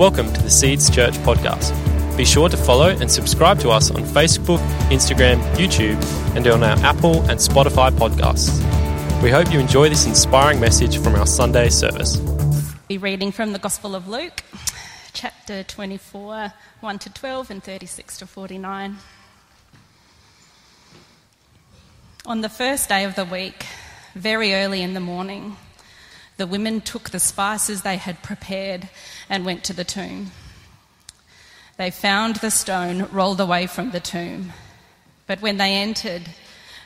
Welcome to the Seeds Church podcast. Be sure to follow and subscribe to us on Facebook, Instagram, YouTube, and on our Apple and Spotify podcasts. We hope you enjoy this inspiring message from our Sunday service. Be reading from the Gospel of Luke, chapter 24, 1 to 12, and 36 to 49. On the first day of the week, very early in the morning, the women took the spices they had prepared and went to the tomb. They found the stone rolled away from the tomb, but when they entered,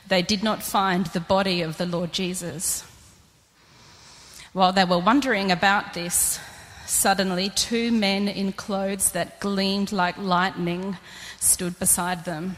they did not find the body of the Lord Jesus. While they were wondering about this, suddenly two men in clothes that gleamed like lightning stood beside them.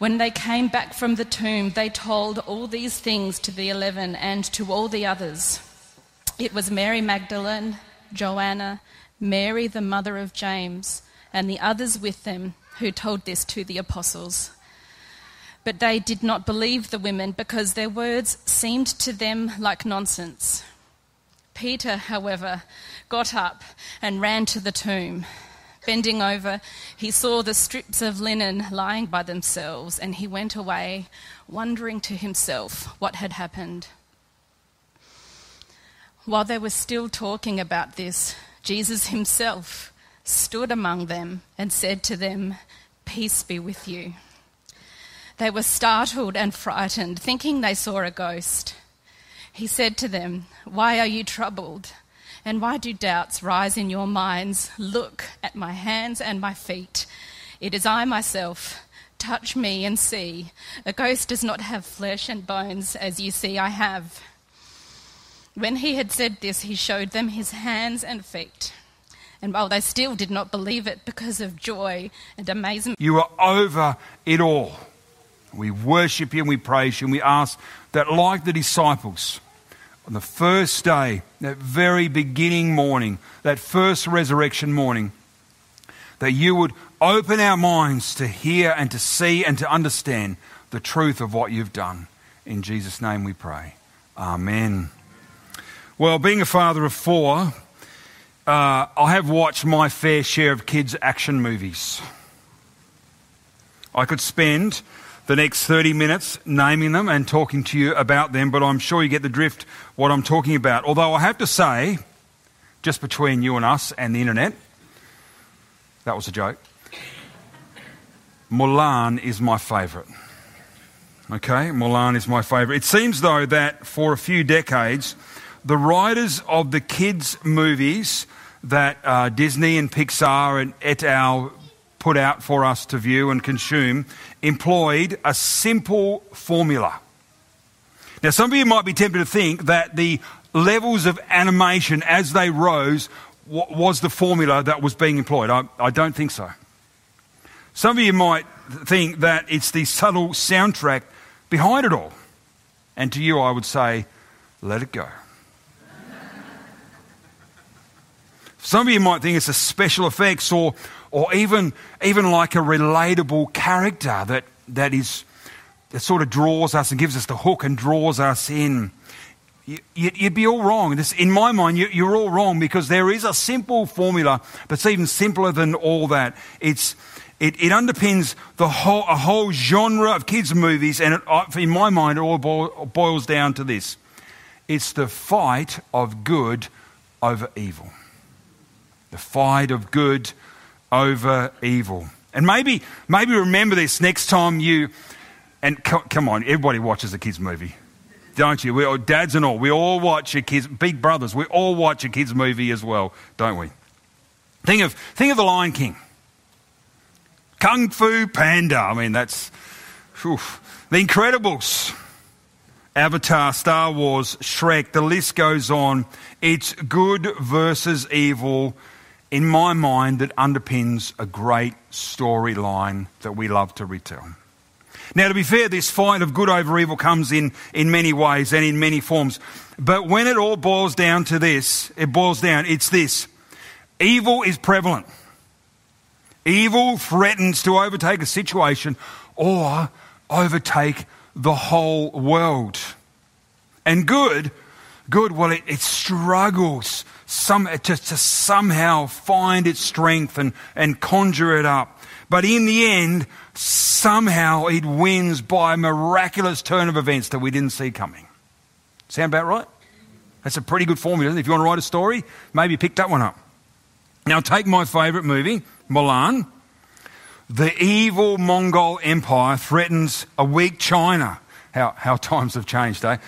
When they came back from the tomb, they told all these things to the eleven and to all the others. It was Mary Magdalene, Joanna, Mary, the mother of James, and the others with them who told this to the apostles. But they did not believe the women because their words seemed to them like nonsense. Peter, however, got up and ran to the tomb. Bending over, he saw the strips of linen lying by themselves, and he went away, wondering to himself what had happened. While they were still talking about this, Jesus himself stood among them and said to them, Peace be with you. They were startled and frightened, thinking they saw a ghost. He said to them, Why are you troubled? And why do doubts rise in your minds? Look at my hands and my feet. It is I myself. Touch me and see. A ghost does not have flesh and bones, as you see I have. When he had said this, he showed them his hands and feet. And while they still did not believe it because of joy and amazement, You are over it all. We worship you and we praise you and we ask that, like the disciples, on the first day, that very beginning morning, that first resurrection morning, that you would open our minds to hear and to see and to understand the truth of what you've done. In Jesus' name we pray. Amen. Well, being a father of four, uh, I have watched my fair share of kids' action movies. I could spend the next 30 minutes naming them and talking to you about them, but I'm sure you get the drift what I'm talking about. Although I have to say, just between you and us and the internet, that was a joke. Mulan is my favourite. Okay, Mulan is my favourite. It seems, though, that for a few decades, the writers of the kids' movies that uh, Disney and Pixar and et al. put out for us to view and consume employed a simple formula. Now, some of you might be tempted to think that the levels of animation as they rose was the formula that was being employed. I, I don't think so. Some of you might think that it's the subtle soundtrack behind it all. And to you, I would say, let it go. Some of you might think it's a special effects or, or even, even like a relatable character that, that, is, that sort of draws us and gives us the hook and draws us in. You, would be all wrong. This, in my mind, you, you're all wrong because there is a simple formula that's even simpler than all that. It's, it, it underpins the whole, a whole genre of kids' movies, and it, uh, in my mind, it all boils down to this it's the fight of good over evil the fight of good over evil. And maybe, maybe remember this next time you, and come on, everybody watches a kids' movie, don't you? We all, dads and all, we all watch a kids, big brothers, we all watch a kids' movie as well, don't we? Think of, think of The Lion King. Kung Fu Panda, I mean, that's. The Incredibles. Avatar, Star Wars, Shrek, the list goes on. It's good versus evil in my mind, that underpins a great storyline that we love to retell. Now, to be fair, this fight of good over evil comes in, in many ways and in many forms. But when it all boils down to this, it boils down, it's this evil is prevalent. Evil threatens to overtake a situation or overtake the whole world. And good, good, well, it, it struggles some, to, to somehow find its strength and, and conjure it up. But in the end, somehow it wins by a miraculous turn of events that we didn't see coming. Sound about right? That's a pretty good formula. If you want to write a story, maybe pick that one up. Now, take my favourite movie, Mulan. The evil Mongol Empire threatens a weak China. How, how times have changed, eh?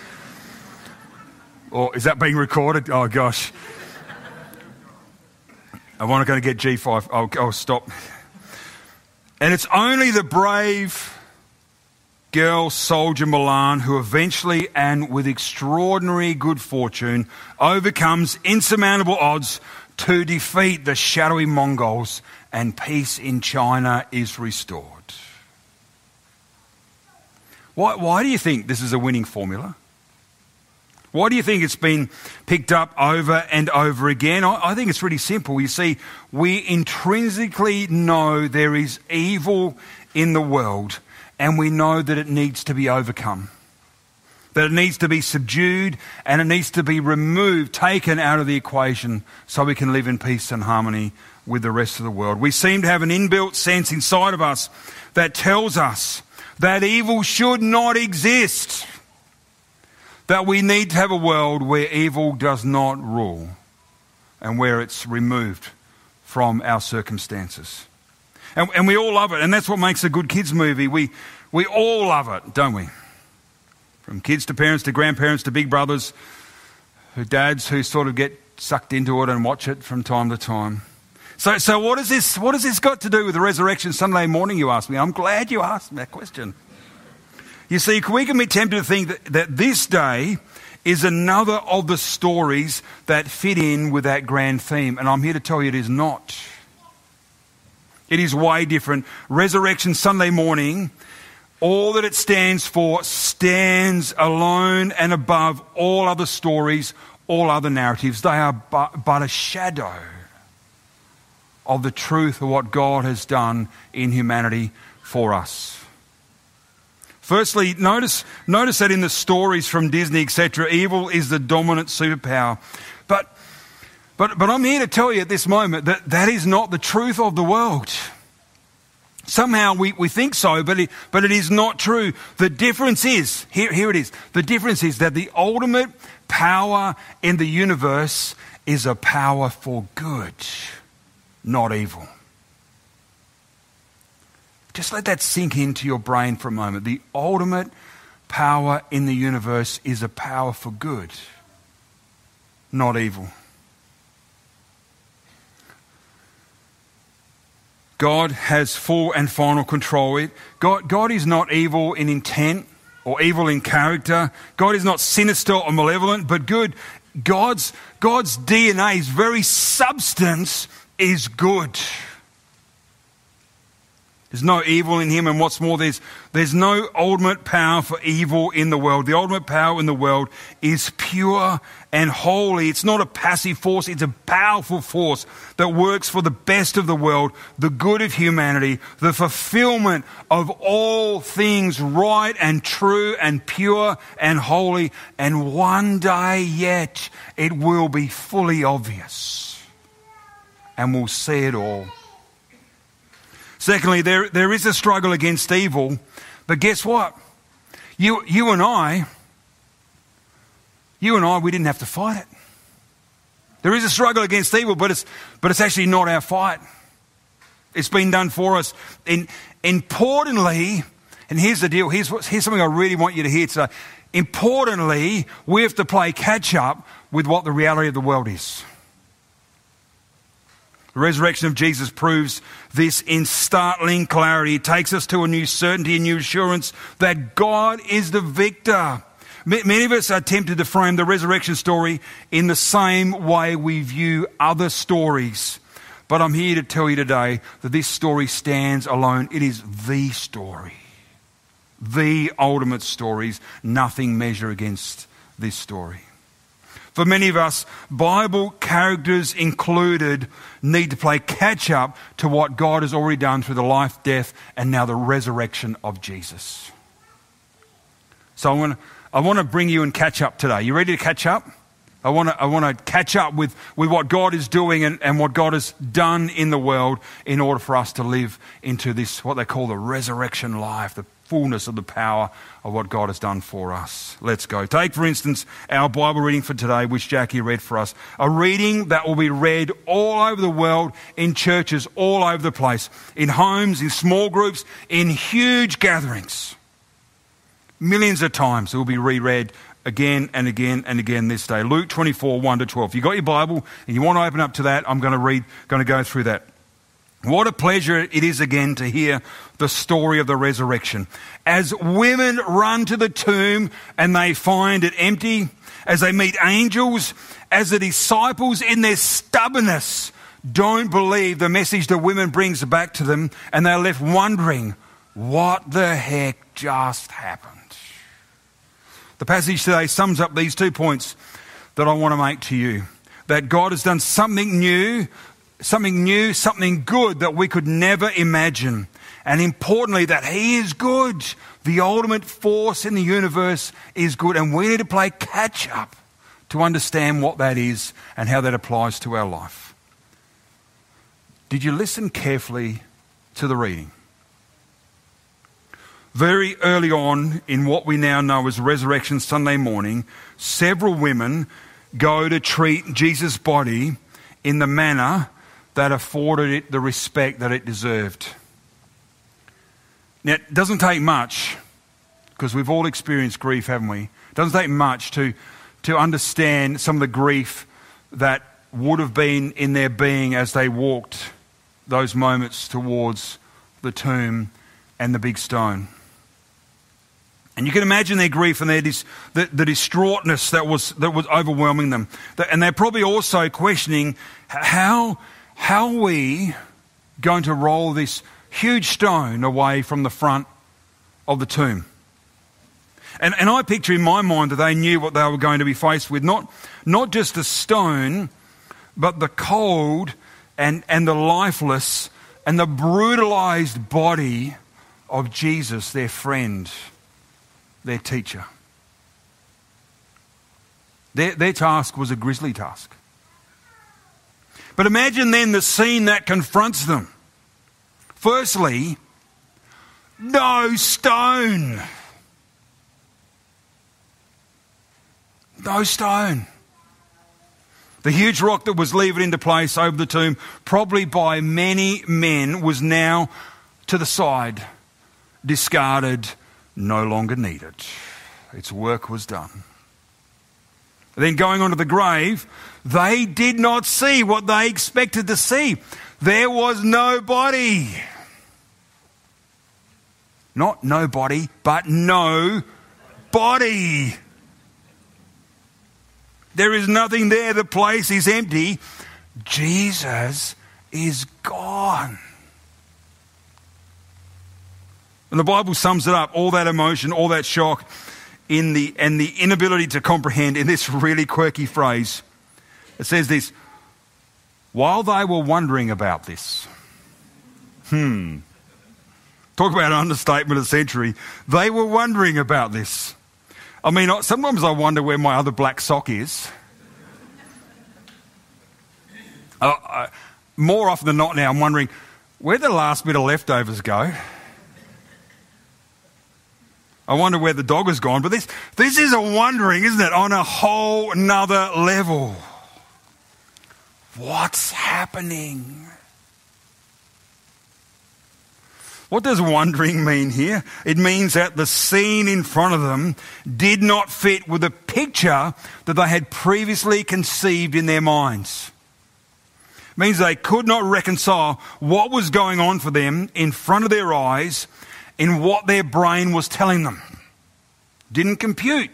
Or is that being recorded? Oh, gosh. I want to go to get G5. I'll, I'll stop. And it's only the brave girl soldier Mulan who eventually and with extraordinary good fortune overcomes insurmountable odds to defeat the shadowy Mongols and peace in China is restored. Why, why do you think this is a winning formula? Why do you think it's been picked up over and over again? I, think it's really simple. You see, we intrinsically know there is evil in the world and we know that it needs to be overcome. That it needs to be subdued and it needs to be removed, taken out of the equation so we can live in peace and harmony with the rest of the world. We seem to have an inbuilt sense inside of us that tells us that evil should not exist that we need to have a world where evil does not rule and where it's removed from our circumstances. And, and, we all love it, and that's what makes a good kids' movie. We, we all love it, don't we? From kids to parents to grandparents to big brothers, who dads who sort of get sucked into it and watch it from time to time. So, so what, is this, what has this got to do with the resurrection Sunday morning, you ask me? I'm glad you asked that question. You see, we can be tempted to think that, that this day is another of the stories that fit in with that grand theme. And I'm here to tell you it is not. It is way different. Resurrection Sunday morning, all that it stands for stands alone and above all other stories, all other narratives. They are but, but a shadow of the truth of what God has done in humanity for us. Firstly, notice, notice that in the stories from Disney, etc., evil is the dominant superpower. But, but, but I'm here to tell you at this moment that that is not the truth of the world. Somehow we, we think so, but it, but it is not true. The difference is, here, here it is, the difference is that the ultimate power in the universe is a power for good, not evil. Just let that sink into your brain for a moment. The ultimate power in the universe is a power for good, not evil. God has full and final control. God, God is not evil in intent or evil in character. God is not sinister or malevolent, but good. God's, God's DNA, his very substance, is good. There's no evil in him, and what's more, there's, there's no ultimate power for evil in the world. The ultimate power in the world is pure and holy. It's not a passive force, it's a powerful force that works for the best of the world, the good of humanity, the fulfillment of all things right and true and pure and holy. And one day yet, it will be fully obvious. And we'll see it all. Secondly, there, there is a struggle against evil, but guess what? You, you and I, you and I, we didn't have to fight it. There is a struggle against evil, but it's, but it's actually not our fight. It's been done for us. And importantly, and here's the deal here's, what, here's something I really want you to hear today. Importantly, we have to play catch up with what the reality of the world is. The resurrection of Jesus proves this in startling clarity. It takes us to a new certainty, a new assurance that God is the victor. Many of us are tempted to frame the resurrection story in the same way we view other stories. But I'm here to tell you today that this story stands alone. It is the story. The ultimate stories. Nothing measure against this story. For many of us, Bible characters included need to play catch up to what God has already done through the life, death, and now the resurrection of Jesus. So I want to, I want to bring you and catch up today. You ready to catch up? I want to, I want to catch up with, with what God is doing and, and what God has done in the world in order for us to live into this, what they call the resurrection life, the fullness of the power of what God has done for us. Let's go. Take, for instance, our Bible reading for today, which Jackie read for us. A reading that will be read all over the world, in churches all over the place, in homes, in small groups, in huge gatherings. Millions of times it will be reread again and again and again this day. Luke 24, 1 to 12. If you've got your Bible and you want to open up to that, I'm going to read, going to go through that. What a pleasure it is again to hear the story of the resurrection. As women run to the tomb and they find it empty, as they meet angels, as the disciples in their stubbornness don't believe the message the women brings back to them and they're left wondering, what the heck just happened? The passage today sums up these two points that I want to make to you. That God has done something new, something new, something good that we could never imagine. And importantly, that He is good. The ultimate force in the universe is good. And we need to play catch up to understand what that is and how that applies to our life. Did you listen carefully to the reading? Very early on in what we now know as Resurrection Sunday morning, several women go to treat Jesus' body in the manner that afforded it the respect that it deserved. Now, it doesn't take much, because we've all experienced grief, haven't we? It doesn't take much to, to understand some of the grief that would have been in their being as they walked those moments towards the tomb and the big stone. And you can imagine their grief and their dis, the, the distraughtness that was, that was overwhelming them. And they're probably also questioning how, how are we going to roll this huge stone away from the front of the tomb? And, and I picture in my mind that they knew what they were going to be faced with. Not, not just the stone, but the cold and, and the lifeless and the brutalized body of Jesus, their friend their teacher. Their, their task was a grisly task. But imagine then the scene that confronts them. Firstly, no stone. No stone. The huge rock that was levered into place over the tomb, probably by many men, was now to the side, discarded, no longer needed. Its work was done. Then going on to the grave, they did not see what they expected to see. There was no body. Not nobody, but no body. There is nothing there. The place is empty. Jesus is gone. And the Bible sums it up, all that emotion, all that shock, in the, and the inability to comprehend in this really quirky phrase. It says this While they were wondering about this, hmm, talk about an understatement of the century, they were wondering about this. I mean, sometimes I wonder where my other black sock is. Uh, uh, more often than not now, I'm wondering where the last bit of leftovers go. I wonder where the dog has gone. But this, this is a wondering, isn't it, on a whole nother level. What's happening? What does wondering mean here? It means that the scene in front of them did not fit with the picture that they had previously conceived in their minds. It means they could not reconcile what was going on for them in front of their eyes in what their brain was telling them. Didn't compute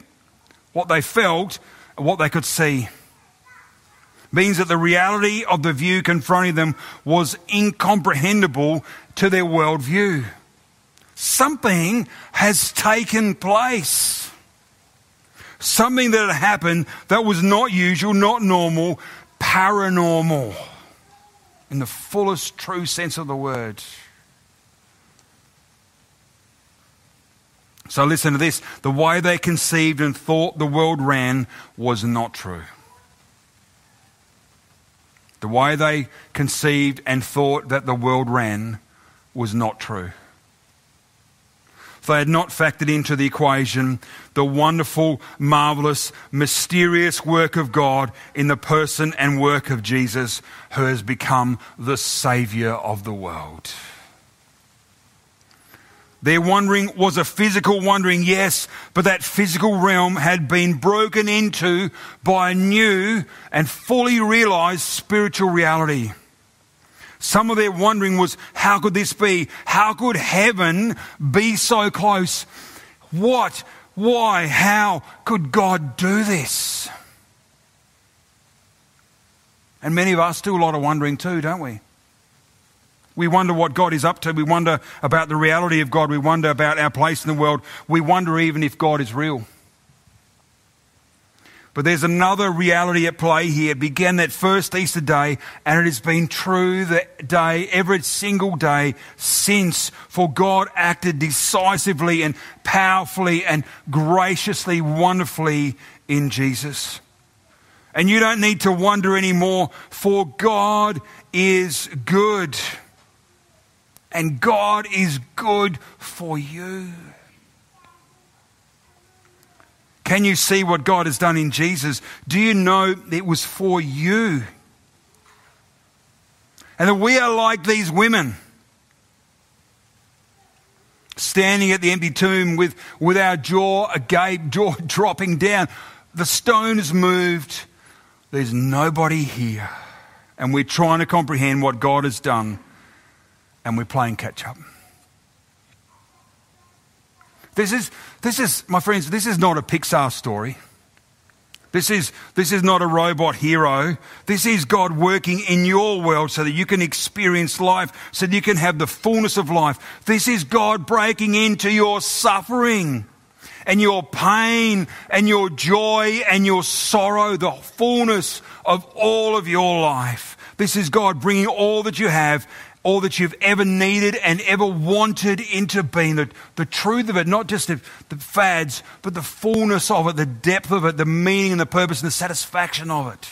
what they felt and what they could see. Means that the reality of the view confronting them was incomprehensible to their worldview. Something has taken place. Something that had happened that was not usual, not normal, paranormal in the fullest true sense of the word. So listen to this. The way they conceived and thought the world ran was not true. The way they conceived and thought that the world ran was not true. If They had not factored into the equation the wonderful, marvelous, mysterious work of God in the person and work of Jesus, who has become the Saviour of the world. Their wandering was a physical wandering, yes, but that physical realm had been broken into by a new and fully realized spiritual reality. Some of their wondering was, how could this be? How could heaven be so close? What? Why? How could God do this? And many of us do a lot of wondering too, don't we? We wonder what God is up to. We wonder about the reality of God. We wonder about our place in the world. We wonder even if God is real. But there's another reality at play here. It began that first Easter day, and it has been true that day, every single day since. For God acted decisively and powerfully and graciously, wonderfully in Jesus. And you don't need to wonder anymore, for God is good and God is good for you. Can you see what God has done in Jesus? Do you know it was for you? And that we are like these women standing at the empty tomb with, with our jaw agape, jaw dropping down. The stone has moved. There's nobody here. And we're trying to comprehend what God has done and we're playing catch up. This is, this is, my friends, this is not a Pixar story. This is, this is not a robot hero. This is God working in your world so that you can experience life, so that you can have the fullness of life. This is God breaking into your suffering and your pain and your joy and your sorrow, the fullness of all of your life. This is God bringing all that you have all that you've ever needed and ever wanted into being. The, the truth of it, not just the, the fads, but the fullness of it, the depth of it, the meaning and the purpose and the satisfaction of it.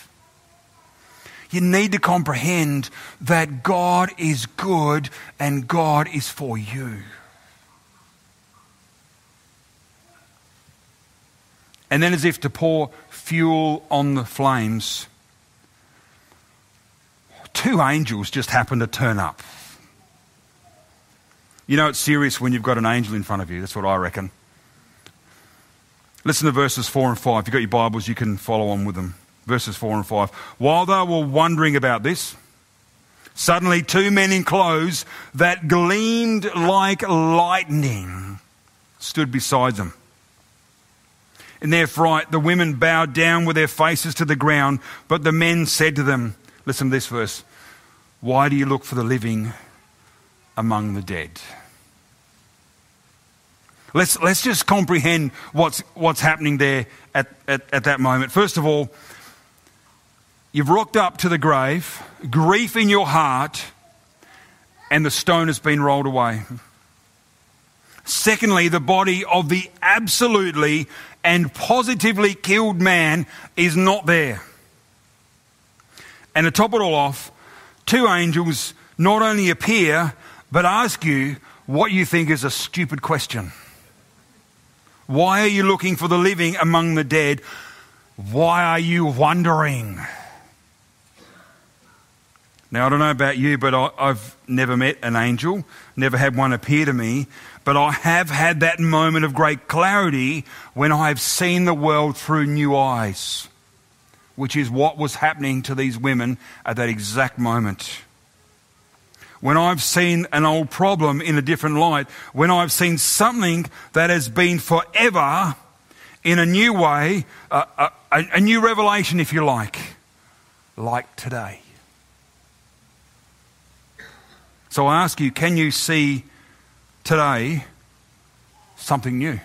You need to comprehend that God is good and God is for you. And then, as if to pour fuel on the flames, two angels just happened to turn up. You know, it's serious when you've got an angel in front of you. That's what I reckon. Listen to verses 4 and 5. If you've got your Bibles, you can follow on with them. Verses 4 and 5. While they were wondering about this, suddenly two men in clothes that gleamed like lightning stood beside them. In their fright, the women bowed down with their faces to the ground, but the men said to them, Listen to this verse. Why do you look for the living among the dead? Let's, let's just comprehend what's, what's happening there at, at, at that moment. First of all, you've rocked up to the grave, grief in your heart, and the stone has been rolled away. Secondly, the body of the absolutely and positively killed man is not there. And to top it all off, two angels not only appear, but ask you what you think is a stupid question. Why are you looking for the living among the dead? Why are you wondering? Now, I don't know about you, but I, have never met an angel, never had one appear to me, but I have had that moment of great clarity when I have seen the world through new eyes, which is what was happening to these women at that exact moment when I've seen an old problem in a different light, when I've seen something that has been forever in a new way, a, a, a new revelation, if you like. like today? So I ask you, can you see today something new?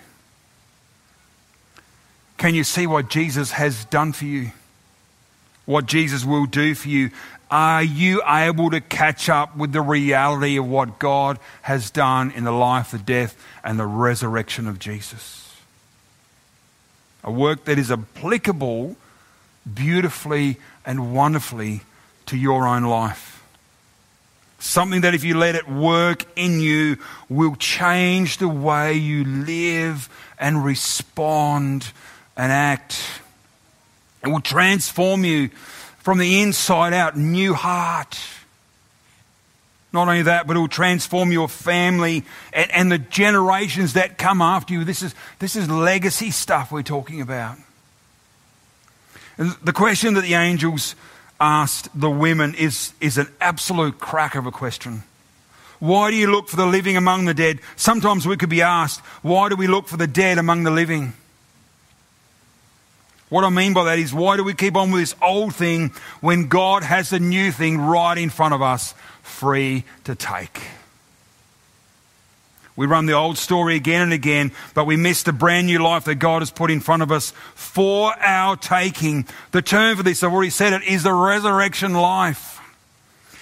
Can you see what Jesus has done for you? What Jesus will do for you? Are you able to catch up with the reality of what God has done in the life, the death, and the resurrection of Jesus? A work that is applicable beautifully and wonderfully to your own life. Something that, if you let it work in you, will change the way you live and respond and act. It will transform you from the inside out, new heart. Not only that, but it will transform your family and, and the generations that come after you. This is, this is legacy stuff we're talking about. And the question that the angels asked the women is, is an absolute crack of a question. Why do you look for the living among the dead? Sometimes we could be asked, why do we look for the dead among the living? What I mean by that is, why do we keep on with this old thing when God has a new thing right in front of us, free to take? We run the old story again and again, but we miss the brand new life that God has put in front of us for our taking. The term for this, I've already said it, is the resurrection life.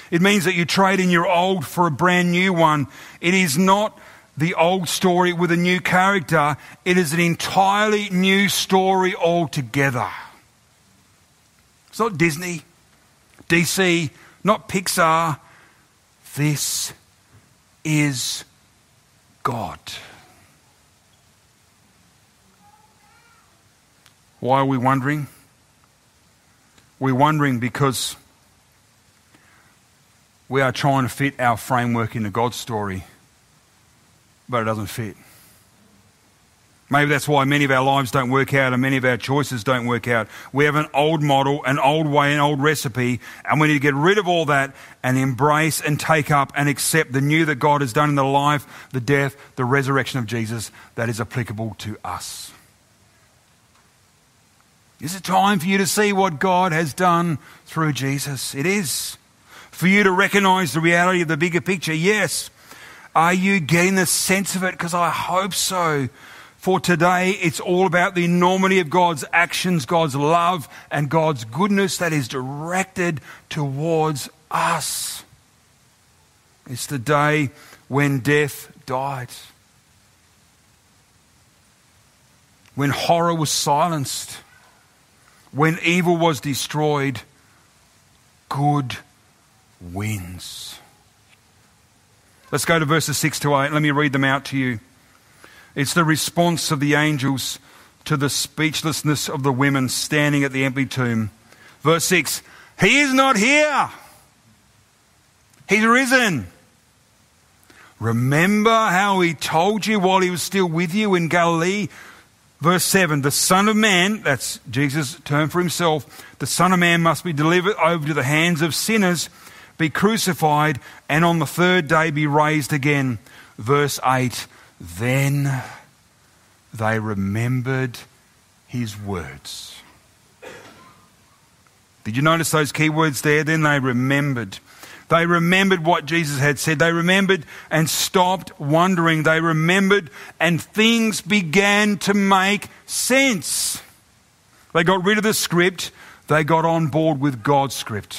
It means that you trade in your old for a brand new one. It is not the old story with a new character. It is an entirely new story altogether. It's not Disney, DC, not Pixar. This is God. Why are we wondering? We're wondering because we are trying to fit our framework into God's story but it doesn't fit. Maybe that's why many of our lives don't work out and many of our choices don't work out. We have an old model, an old way, an old recipe, and we need to get rid of all that and embrace and take up and accept the new that God has done in the life, the death, the resurrection of Jesus that is applicable to us. Is it time for you to see what God has done through Jesus? It is. For you to recognize the reality of the bigger picture, yes. Are you getting the sense of it? Because I hope so. For today, it's all about the enormity of God's actions, God's love, and God's goodness that is directed towards us. It's the day when death died, when horror was silenced, when evil was destroyed. Good wins. Let's go to verses 6 to 8. Let me read them out to you. It's the response of the angels to the speechlessness of the women standing at the empty tomb. Verse 6 He is not here, He's risen. Remember how He told you while He was still with you in Galilee? Verse 7 The Son of Man, that's Jesus' term for Himself, the Son of Man must be delivered over to the hands of sinners be crucified, and on the third day be raised again. Verse 8 Then they remembered his words. Did you notice those key words there? Then they remembered. They remembered what Jesus had said. They remembered and stopped wondering. They remembered and things began to make sense. They got rid of the script. They got on board with God's script.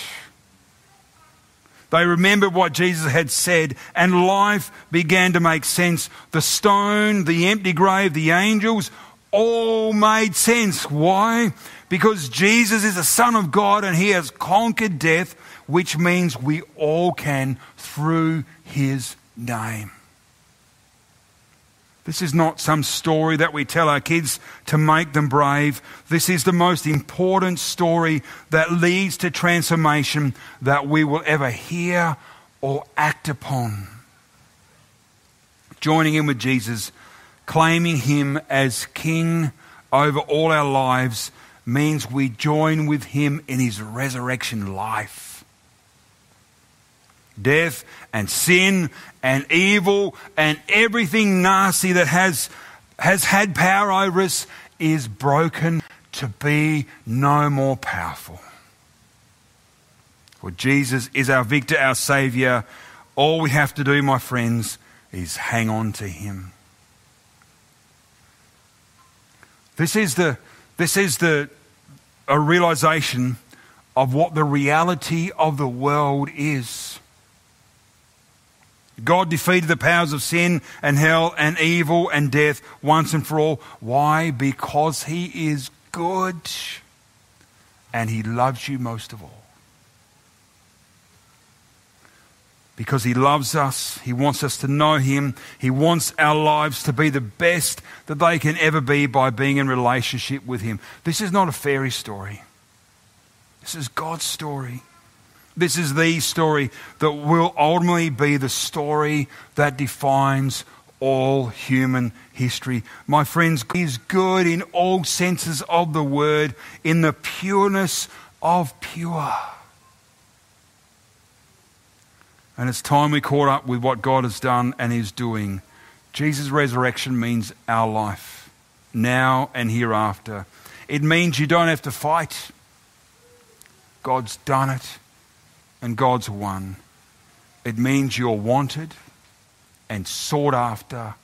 They remembered what Jesus had said, and life began to make sense. The stone, the empty grave, the angels, all made sense. Why? Because Jesus is the Son of God and He has conquered death, which means we all can through His name. This is not some story that we tell our kids to make them brave. This is the most important story that leads to transformation that we will ever hear or act upon. Joining in with Jesus, claiming Him as King over all our lives, means we join with Him in His resurrection life death and sin and evil and everything nasty that has, has had power over us is broken to be no more powerful. For Jesus is our victor, our Savior. All we have to do, my friends, is hang on to Him. This is the, this is the a realization of what the reality of the world is. God defeated the powers of sin and hell and evil and death once and for all. Why? Because He is good and He loves you most of all. Because He loves us, He wants us to know Him, He wants our lives to be the best that they can ever be by being in relationship with Him. This is not a fairy story, this is God's story. This is the story that will ultimately be the story that defines all human history. My friends, God is good in all senses of the word, in the pureness of pure. And it's time we caught up with what God has done and is doing. Jesus' resurrection means our life, now and hereafter. It means you don't have to fight. God's done it and God's won, It means you're wanted and sought after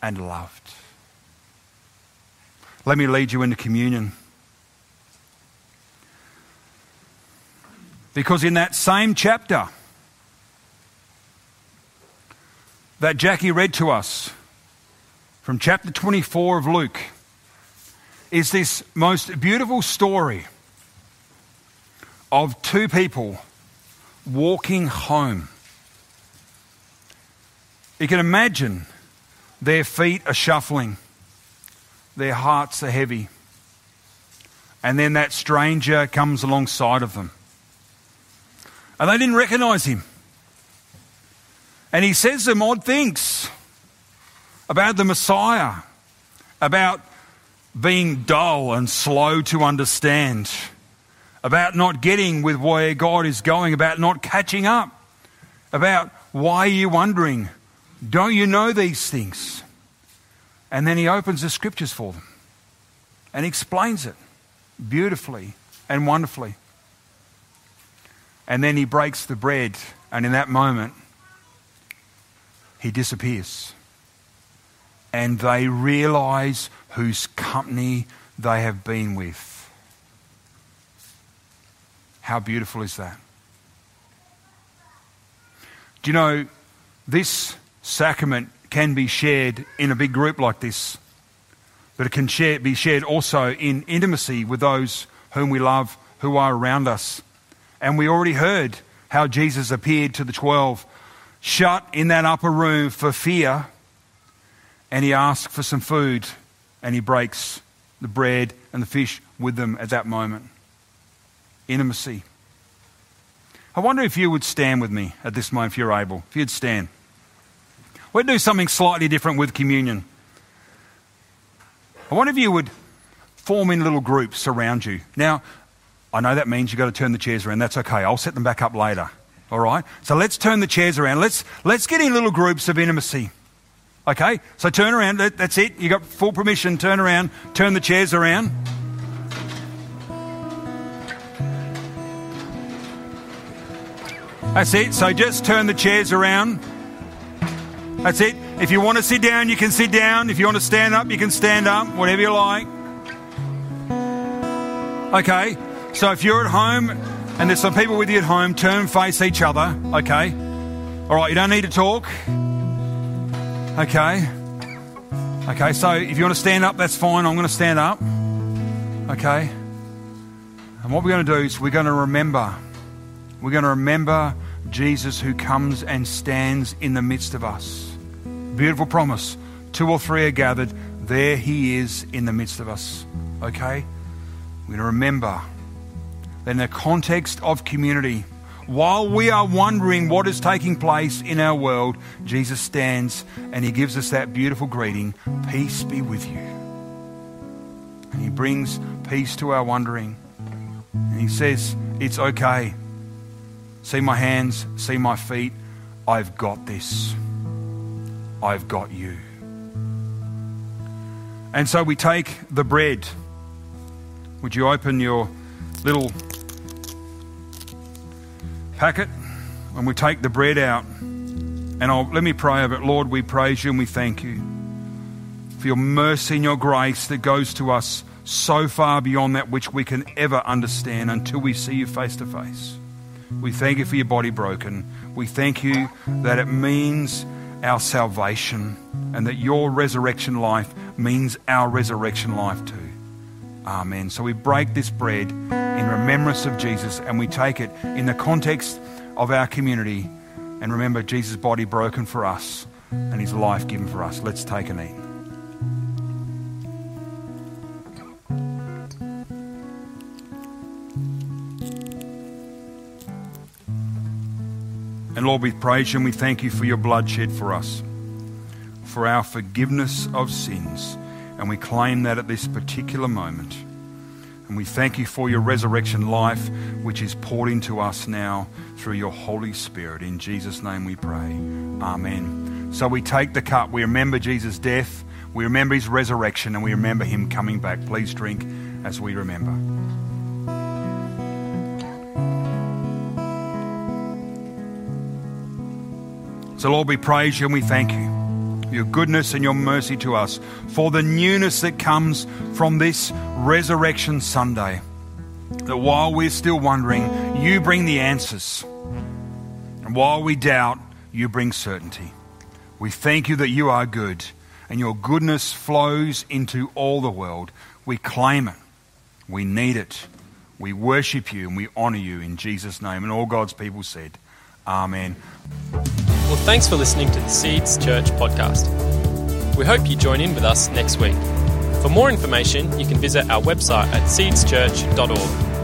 and loved. Let me lead you into communion. Because in that same chapter that Jackie read to us from chapter 24 of Luke is this most beautiful story of two people walking home. You can imagine their feet are shuffling, their hearts are heavy, and then that stranger comes alongside of them. And they didn't recognize him. And he says some odd things about the Messiah, about being dull and slow to understand about not getting with where God is going, about not catching up, about why are you wondering? Don't you know these things? And then he opens the scriptures for them and explains it beautifully and wonderfully. And then he breaks the bread, and in that moment, he disappears. And they realize whose company they have been with. How beautiful is that? Do you know this sacrament can be shared in a big group like this, but it can share, be shared also in intimacy with those whom we love who are around us. And we already heard how Jesus appeared to the twelve, shut in that upper room for fear, and he asked for some food, and he breaks the bread and the fish with them at that moment intimacy. I wonder if you would stand with me at this moment if you're able. If you'd stand. We'd do something slightly different with communion. I wonder if you would form in little groups around you. Now, I know that means you've got to turn the chairs around. That's okay. I'll set them back up later. All right? So let's turn the chairs around. Let's, let's get in little groups of intimacy. Okay? So turn around. That's it. You've got full permission. Turn around. Turn the chairs around. That's it. So just turn the chairs around. That's it. If you want to sit down, you can sit down. If you want to stand up, you can stand up. Whatever you like. Okay. So if you're at home and there's some people with you at home, turn face each other. Okay. All right. You don't need to talk. Okay. Okay. So if you want to stand up, that's fine. I'm going to stand up. Okay. And what we're going to do is we're going to remember. We're going to remember Jesus who comes and stands in the midst of us. Beautiful promise. Two or three are gathered, there he is in the midst of us. Okay? We're going to remember that in the context of community, while we are wondering what is taking place in our world, Jesus stands and he gives us that beautiful greeting Peace be with you. And he brings peace to our wondering. And he says, It's okay. See my hands, see my feet. I've got this. I've got you. And so we take the bread. Would you open your little packet and we take the bread out. And I'll, let me pray over it. Lord, we praise you and we thank you for your mercy and your grace that goes to us so far beyond that which we can ever understand until we see you face to face. We thank you for your body broken. We thank you that it means our salvation and that your resurrection life means our resurrection life too. Amen. So we break this bread in remembrance of Jesus and we take it in the context of our community and remember Jesus' body broken for us and his life given for us. Let's take and eat. Lord, we praise you and we thank you for your bloodshed for us, for our forgiveness of sins. And we claim that at this particular moment. And we thank you for your resurrection life, which is poured into us now through your Holy Spirit. In Jesus' name we pray. Amen. So we take the cup, we remember Jesus' death, we remember his resurrection, and we remember him coming back. Please drink as we remember. So, Lord, we praise you and we thank you. Your goodness and your mercy to us for the newness that comes from this Resurrection Sunday. That while we're still wondering, you bring the answers. And while we doubt, you bring certainty. We thank you that you are good and your goodness flows into all the world. We claim it. We need it. We worship you and we honor you in Jesus' name. And all God's people said, Amen. Well, thanks for listening to the Seeds Church podcast. We hope you join in with us next week. For more information, you can visit our website at seedschurch.org